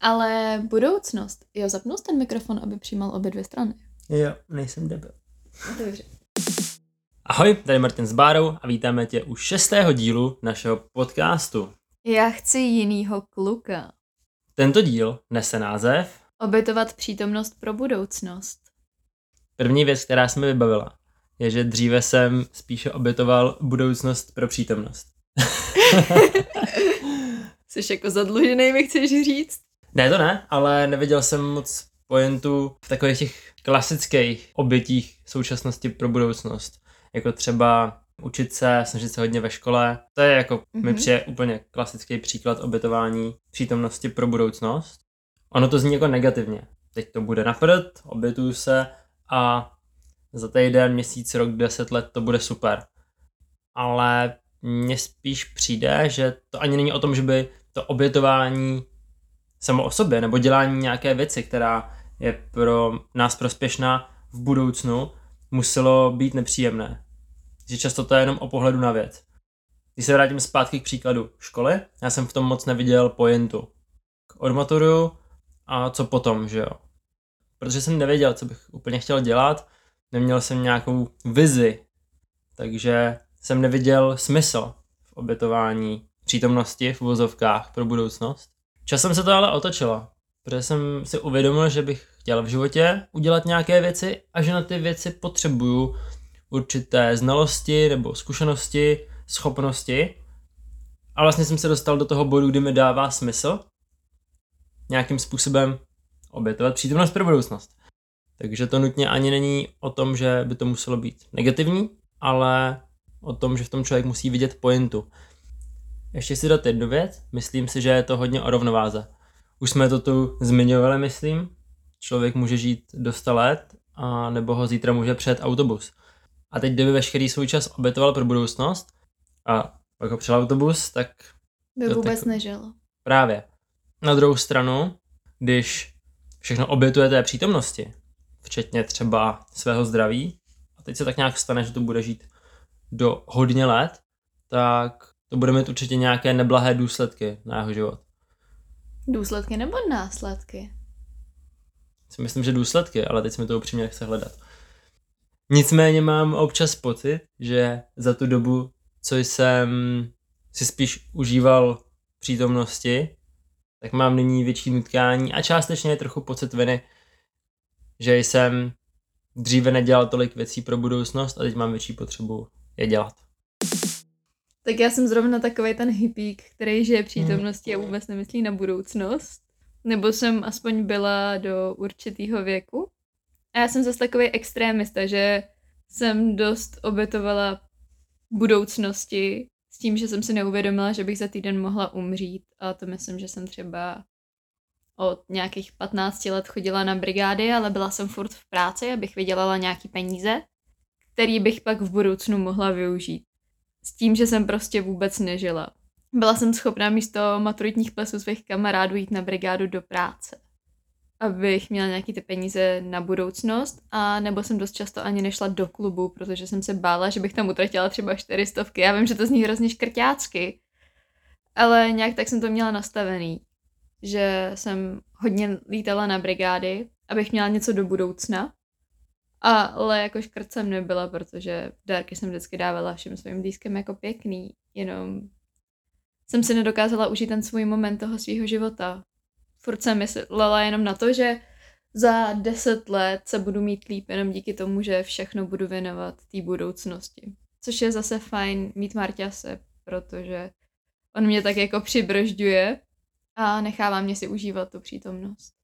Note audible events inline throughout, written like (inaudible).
Ale budoucnost. Jo, zapnul jsi ten mikrofon, aby přijímal obě dvě strany. Jo, nejsem debil. Dobře. Ahoj, tady Martin s Bárou a vítáme tě u šestého dílu našeho podcastu. Já chci jinýho kluka. Tento díl nese název Obětovat přítomnost pro budoucnost. První věc, která se mi vybavila, je, že dříve jsem spíše obětoval budoucnost pro přítomnost. (laughs) Jsi jako zadlužený, mi chceš říct? Ne, to ne, ale neviděl jsem moc pointu v takových těch klasických obětích současnosti pro budoucnost. Jako třeba učit se, snažit se hodně ve škole. To je jako, mm-hmm. mi přijde úplně klasický příklad obětování přítomnosti pro budoucnost. Ono to zní jako negativně. Teď to bude na prd, obětuju se a za týden, měsíc, rok, deset let to bude super. Ale mně spíš přijde, že to ani není o tom, že by to obětování samo o sobě, nebo dělání nějaké věci, která je pro nás prospěšná v budoucnu, muselo být nepříjemné. Že často to je jenom o pohledu na věc. Když se vrátím zpátky k příkladu školy, já jsem v tom moc neviděl pojentu. K odmaturuju a co potom, že jo. Protože jsem nevěděl, co bych úplně chtěl dělat, neměl jsem nějakou vizi, takže jsem neviděl smysl v obětování přítomnosti v vozovkách pro budoucnost. Časem se to ale otočilo, protože jsem si uvědomil, že bych chtěl v životě udělat nějaké věci a že na ty věci potřebuju určité znalosti nebo zkušenosti, schopnosti. A vlastně jsem se dostal do toho bodu, kdy mi dává smysl nějakým způsobem obětovat přítomnost pro budoucnost. Takže to nutně ani není o tom, že by to muselo být negativní, ale o tom, že v tom člověk musí vidět pointu. Ještě si dát jednu věc, myslím si, že je to hodně o rovnováze. Už jsme to tu zmiňovali, myslím. Člověk může žít do 100 let, a nebo ho zítra může před autobus. A teď, kdyby veškerý svůj čas obětoval pro budoucnost a pak ho přel autobus, tak... By vůbec tak... nežil. Právě. Na druhou stranu, když všechno obětuje té přítomnosti, včetně třeba svého zdraví, a teď se tak nějak stane, že to bude žít do hodně let, tak to bude mít určitě nějaké neblahé důsledky na jeho život. Důsledky nebo následky? Si myslím, že důsledky, ale teď jsme to upřímně nechce hledat. Nicméně mám občas pocit, že za tu dobu, co jsem si spíš užíval přítomnosti, tak mám nyní větší nutkání a částečně je trochu pocit viny, že jsem dříve nedělal tolik věcí pro budoucnost a teď mám větší potřebu je dělat. Tak já jsem zrovna takový ten hippík, který žije přítomností a vůbec nemyslí na budoucnost. Nebo jsem aspoň byla do určitého věku. A já jsem zase takový extrémista, že jsem dost obětovala budoucnosti s tím, že jsem si neuvědomila, že bych za týden mohla umřít. A to myslím, že jsem třeba od nějakých 15 let chodila na brigády, ale byla jsem furt v práci, abych vydělala nějaký peníze, který bych pak v budoucnu mohla využít. S tím, že jsem prostě vůbec nežila. Byla jsem schopná místo maturitních plesů svých kamarádů jít na brigádu do práce abych měla nějaký ty peníze na budoucnost a nebo jsem dost často ani nešla do klubu, protože jsem se bála, že bych tam utratila třeba čtyřistovky. Já vím, že to zní hrozně škrťácky, ale nějak tak jsem to měla nastavený, že jsem hodně lítala na brigády, abych měla něco do budoucna, ale jako škrt jsem nebyla, protože dárky jsem vždycky dávala všem svým blízkým jako pěkný, jenom jsem si nedokázala užít ten svůj moment toho svého života, furt jsem myslela jenom na to, že za deset let se budu mít líp jenom díky tomu, že všechno budu věnovat té budoucnosti. Což je zase fajn mít Marťase, protože on mě tak jako přibržďuje a nechává mě si užívat tu přítomnost.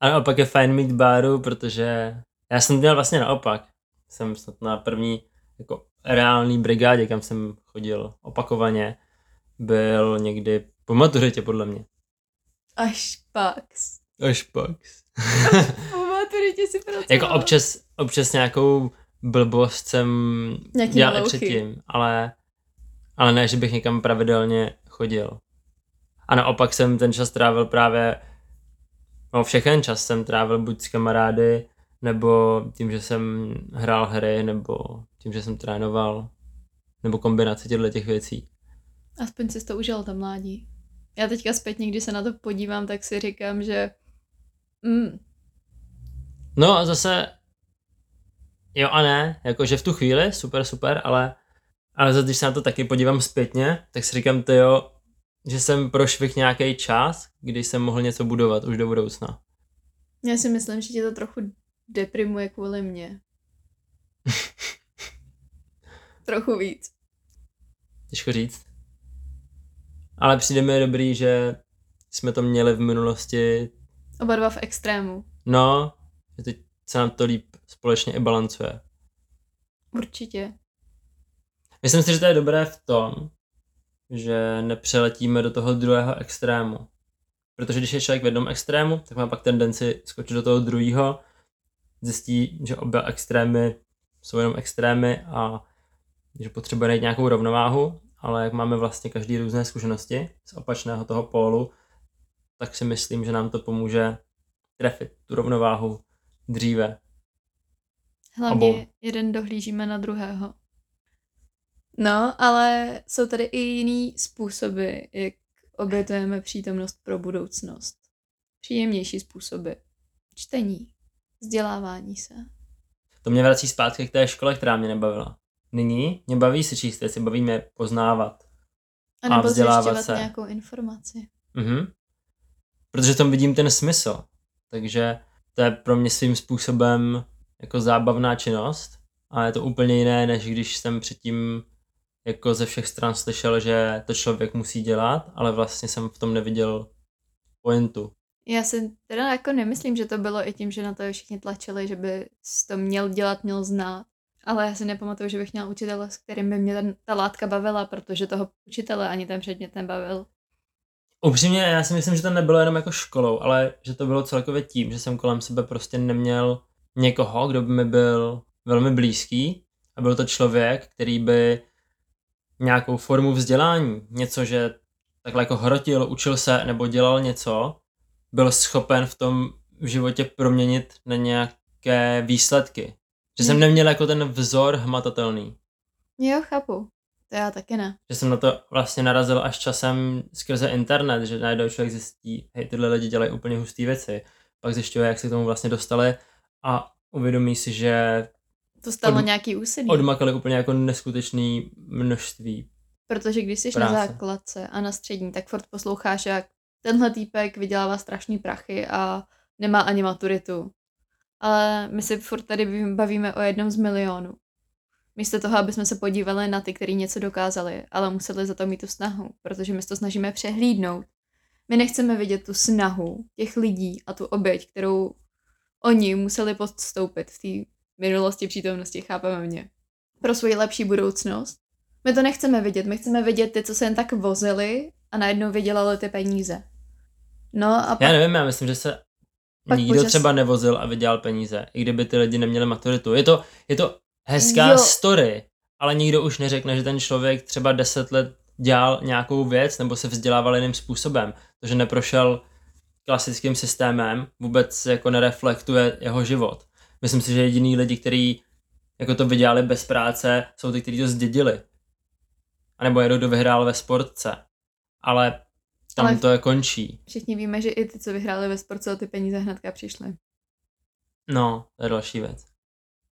A pak je fajn mít Báru, protože já jsem měl vlastně naopak. Jsem snad na první jako reální brigádě, kam jsem chodil opakovaně, byl někdy po maturitě podle mě. Až pak. Až pak. po maturitě si (laughs) pracoval. Jako občas, občas nějakou blbost jsem Nějaký dělal i předtím, ale, ale ne, že bych někam pravidelně chodil. A naopak jsem ten čas trávil právě, no všechen čas jsem trávil buď s kamarády, nebo tím, že jsem hrál hry, nebo tím, že jsem trénoval, nebo kombinace těchto těch věcí. Aspoň jsi to užil tam mládí. Já teďka zpětně, když se na to podívám, tak si říkám, že mm, No a zase jo a ne, jakože v tu chvíli, super, super, ale, ale zase, když se na to taky podívám zpětně, tak si říkám, to jo, že jsem prošvih nějaký čas, kdy jsem mohl něco budovat už do budoucna. já si myslím, že tě to trochu deprimuje kvůli mně. (laughs) trochu víc. Těžko říct. Ale přijde mi dobrý, že jsme to měli v minulosti, Oba dva v extrému. no, že teď se nám to líp společně i balancuje. Určitě. Myslím si, že to je dobré v tom, že nepřeletíme do toho druhého extrému. Protože když je člověk v jednom extrému, tak má pak tendenci skočit do toho druhého, zjistí, že oba extrémy jsou jenom extrémy a že potřebuje najít nějakou rovnováhu, ale jak máme vlastně každý různé zkušenosti z opačného toho pólu, tak si myslím, že nám to pomůže trefit tu rovnováhu dříve. Hlavně Obou. jeden dohlížíme na druhého. No, ale jsou tady i jiný způsoby, jak obětujeme přítomnost pro budoucnost. Příjemnější způsoby. Čtení, vzdělávání se. To mě vrací zpátky k té škole, která mě nebavila. Nyní mě baví se číst věci, baví mě poznávat. A A nebo vzdělávat zjišťovat se. nějakou informaci. Mhm. Protože v tom vidím ten smysl. Takže to je pro mě svým způsobem jako zábavná činnost a je to úplně jiné, než když jsem předtím jako ze všech stran slyšel, že to člověk musí dělat, ale vlastně jsem v tom neviděl pointu. Já si teda jako nemyslím, že to bylo i tím, že na to všichni tlačili, že by to měl dělat, měl znát. Ale já si nepamatuju, že bych měla učitele, s kterým by mě ten, ta látka bavila, protože toho učitele ani ten předmět nebavil. Upřímně, já si myslím, že to nebylo jenom jako školou, ale že to bylo celkově tím, že jsem kolem sebe prostě neměl někoho, kdo by mi byl velmi blízký a byl to člověk, který by nějakou formu vzdělání, něco, že takhle jako hrotil, učil se nebo dělal něco, byl schopen v tom v životě proměnit na nějaké výsledky. Že jsem Hmm. neměl jako ten vzor hmatatelný. Jo, chápu. To já taky ne. že jsem na to vlastně narazil až časem skrze internet, že najednou člověk zjistí, hej, tyhle lidi dělají úplně husté věci. Pak zjišťuje, jak se k tomu vlastně dostali a uvědomí si, že To stalo Od- nějaký úsilí. odmakali úplně jako neskutečné množství. Protože když jsi Práce. na základce a na střední, tak furt posloucháš, jak tenhle týpek vydělává strašný prachy a nemá ani maturitu. Ale my si furt tady bavíme o jednom z milionů. Místo toho, aby jsme se podívali na ty, kteří něco dokázali, ale museli za to mít tu snahu, protože my se to snažíme přehlídnout. My nechceme vidět tu snahu těch lidí a tu oběť, kterou oni museli podstoupit v té minulosti, přítomnosti, chápeme mě. Pro svoji lepší budoucnost. My to nechceme vidět, my chceme vidět ty, co se jen tak vozili a najednou vydělali ty peníze. No a Já pak, nevím, já myslím, že se Pak nikdo počas- třeba nevozil a vydělal peníze, i kdyby ty lidi neměli maturitu. Je to, je to hezká Jo. story, ale nikdo už neřekne, že ten člověk třeba deset let dělal nějakou věc nebo se vzdělával jiným způsobem. To, že neprošel klasickým systémem, vůbec jako nereflektuje jeho život. Myslím si, že jediný lidi, kteří jako to vydělali bez práce, jsou ty, kteří to zdědili. A nebo jedou, kdo vyhrál ve sportce. Ale tam Ale- to je končí. všichni víme, že i ty, co vyhráli ve sportu, ty peníze hnedka přišly. No, to je další věc.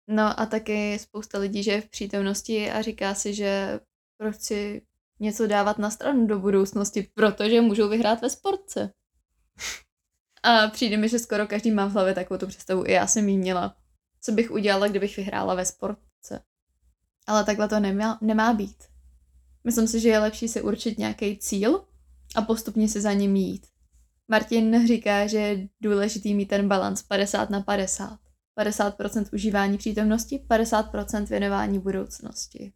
No a taky spousta lidí, že je v přítomnosti a říká si, že proč si něco dávat na stranu do budoucnosti, protože můžou vyhrát ve sportce. A přijde mi, že skoro každý má v hlavě takovou tu představu. I já jsem jí měla. Co bych udělala, kdybych vyhrála ve sportce. Ale takhle to nemá, nemá být. Myslím si, že je lepší si určit nějaký cíl a postupně se za ním jít. Martin říká, že je důležitý mít ten balans 50 na 50. 50% užívání přítomnosti, 50% věnování budoucnosti.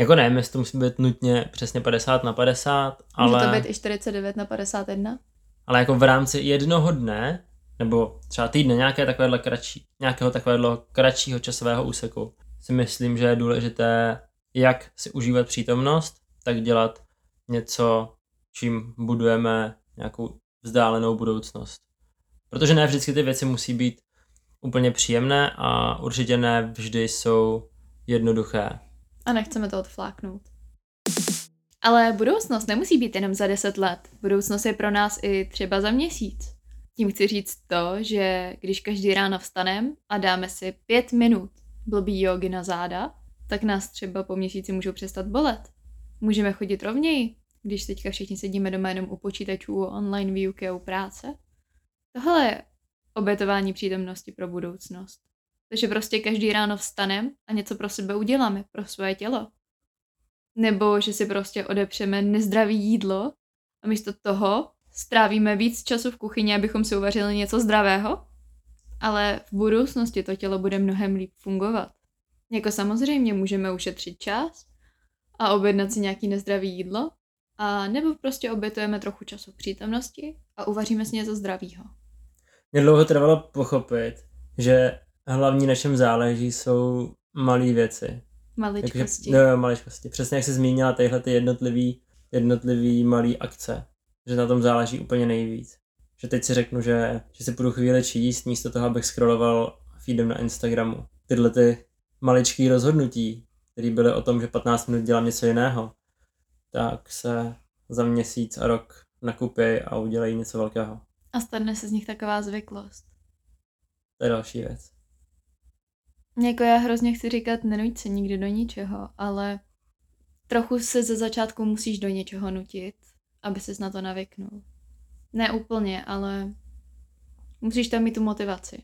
Jako nevím, jestli to musí být nutně přesně 50 na 50, Může ale, to být i 49 na 51? ale jako v rámci jednoho dne, nebo třeba týdne, nějaké takovéhle kratší, nějakého takového kratšího časového úseku, si myslím, že je důležité, jak si užívat přítomnost, tak dělat něco, čím budujeme nějakou vzdálenou budoucnost. Protože ne vždycky ty věci musí být úplně příjemné a určitě ne vždy jsou jednoduché. A nechceme to odfláknout. Ale budoucnost nemusí být jenom za 10 let. Budoucnost je pro nás i třeba za měsíc. Tím chci říct to, že když každý ráno vstanem a dáme si pět minut blbý jogy na záda, tak nás třeba po měsíci můžou přestat bolet. Můžeme chodit rovněji, když teďka všichni sedíme doma jenom u počítačů, u online výuky a u práce. Tohle je obětování přítomnosti pro budoucnost. Takže prostě každý ráno vstanem a něco pro sebe uděláme, pro svoje tělo. Nebo že si prostě odepřeme nezdravý jídlo a místo toho strávíme víc času v kuchyni, abychom si uvařili něco zdravého. Ale v budoucnosti to tělo bude mnohem líp fungovat. Jako samozřejmě můžeme ušetřit čas a objednat si nějaký nezdravý jídlo, a nebo prostě obětujeme trochu času přítomnosti a uvaříme si něco zdravého. Mě dlouho trvalo pochopit, že hlavní na čem záleží jsou malé věci. Maličkosti. Takže, no, maličkosti. Přesně jak jsi zmínila tyhle ty jednotlivý, jednotlivý malý akce. Že na tom záleží úplně nejvíc. Že teď si řeknu, že, že si půjdu chvíli číst, místo toho, abych scrolloval feedem na Instagramu. Tyhle ty maličký rozhodnutí, které byly o tom, že 15 minut dělám něco jiného, tak se za měsíc a rok nakupí a udělají něco velkého. A stane se z nich taková zvyklost. To je další věc. Jako já hrozně chci říkat, nenuť se nikdy do ničeho, ale trochu se ze začátku musíš do něčeho nutit, aby ses na to navyknul. Ne úplně, ale musíš tam mít tu motivaci.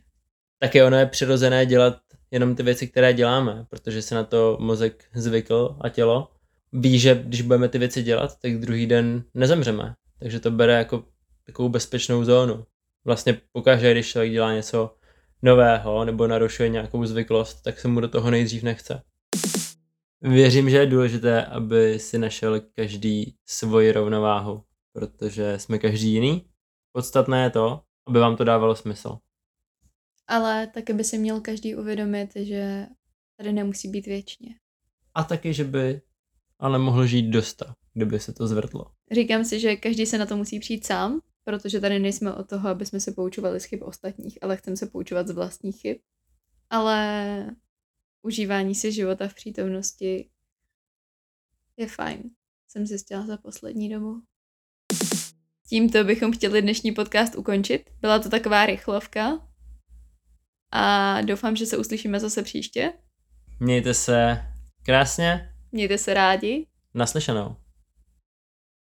Taky ono je přirozené dělat jenom ty věci, které děláme, protože se na to mozek zvykl a tělo. Ví, že když budeme ty věci dělat, tak druhý den nezemřeme. Takže to bere jako takovou bezpečnou zónu. Vlastně pokaždé, když člověk dělá něco nového nebo narušuje nějakou zvyklost, tak se mu do toho nejdřív nechce. Věřím, že je důležité, aby si našel každý svoji rovnováhu, protože jsme každý jiný. Podstatné je to, aby vám to dávalo smysl. Ale taky by si měl každý uvědomit, že tady nemusí být věčně. A taky, že by ale mohl žít dosta, kdyby se to zvrtlo. Říkám si, že každý se na to musí přijít sám, protože tady nejsme od toho, aby jsme se poučovali z chyb ostatních, ale chceme se poučovat z vlastních chyb. Ale užívání si života v přítomnosti je fajn. Jsem zjistila za poslední dobu. Tímto bychom chtěli dnešní podcast ukončit. Byla to taková rychlovka. A doufám, že se uslyšíme zase příště. Mějte se krásně. Mějte se rádi. Naslyšenou.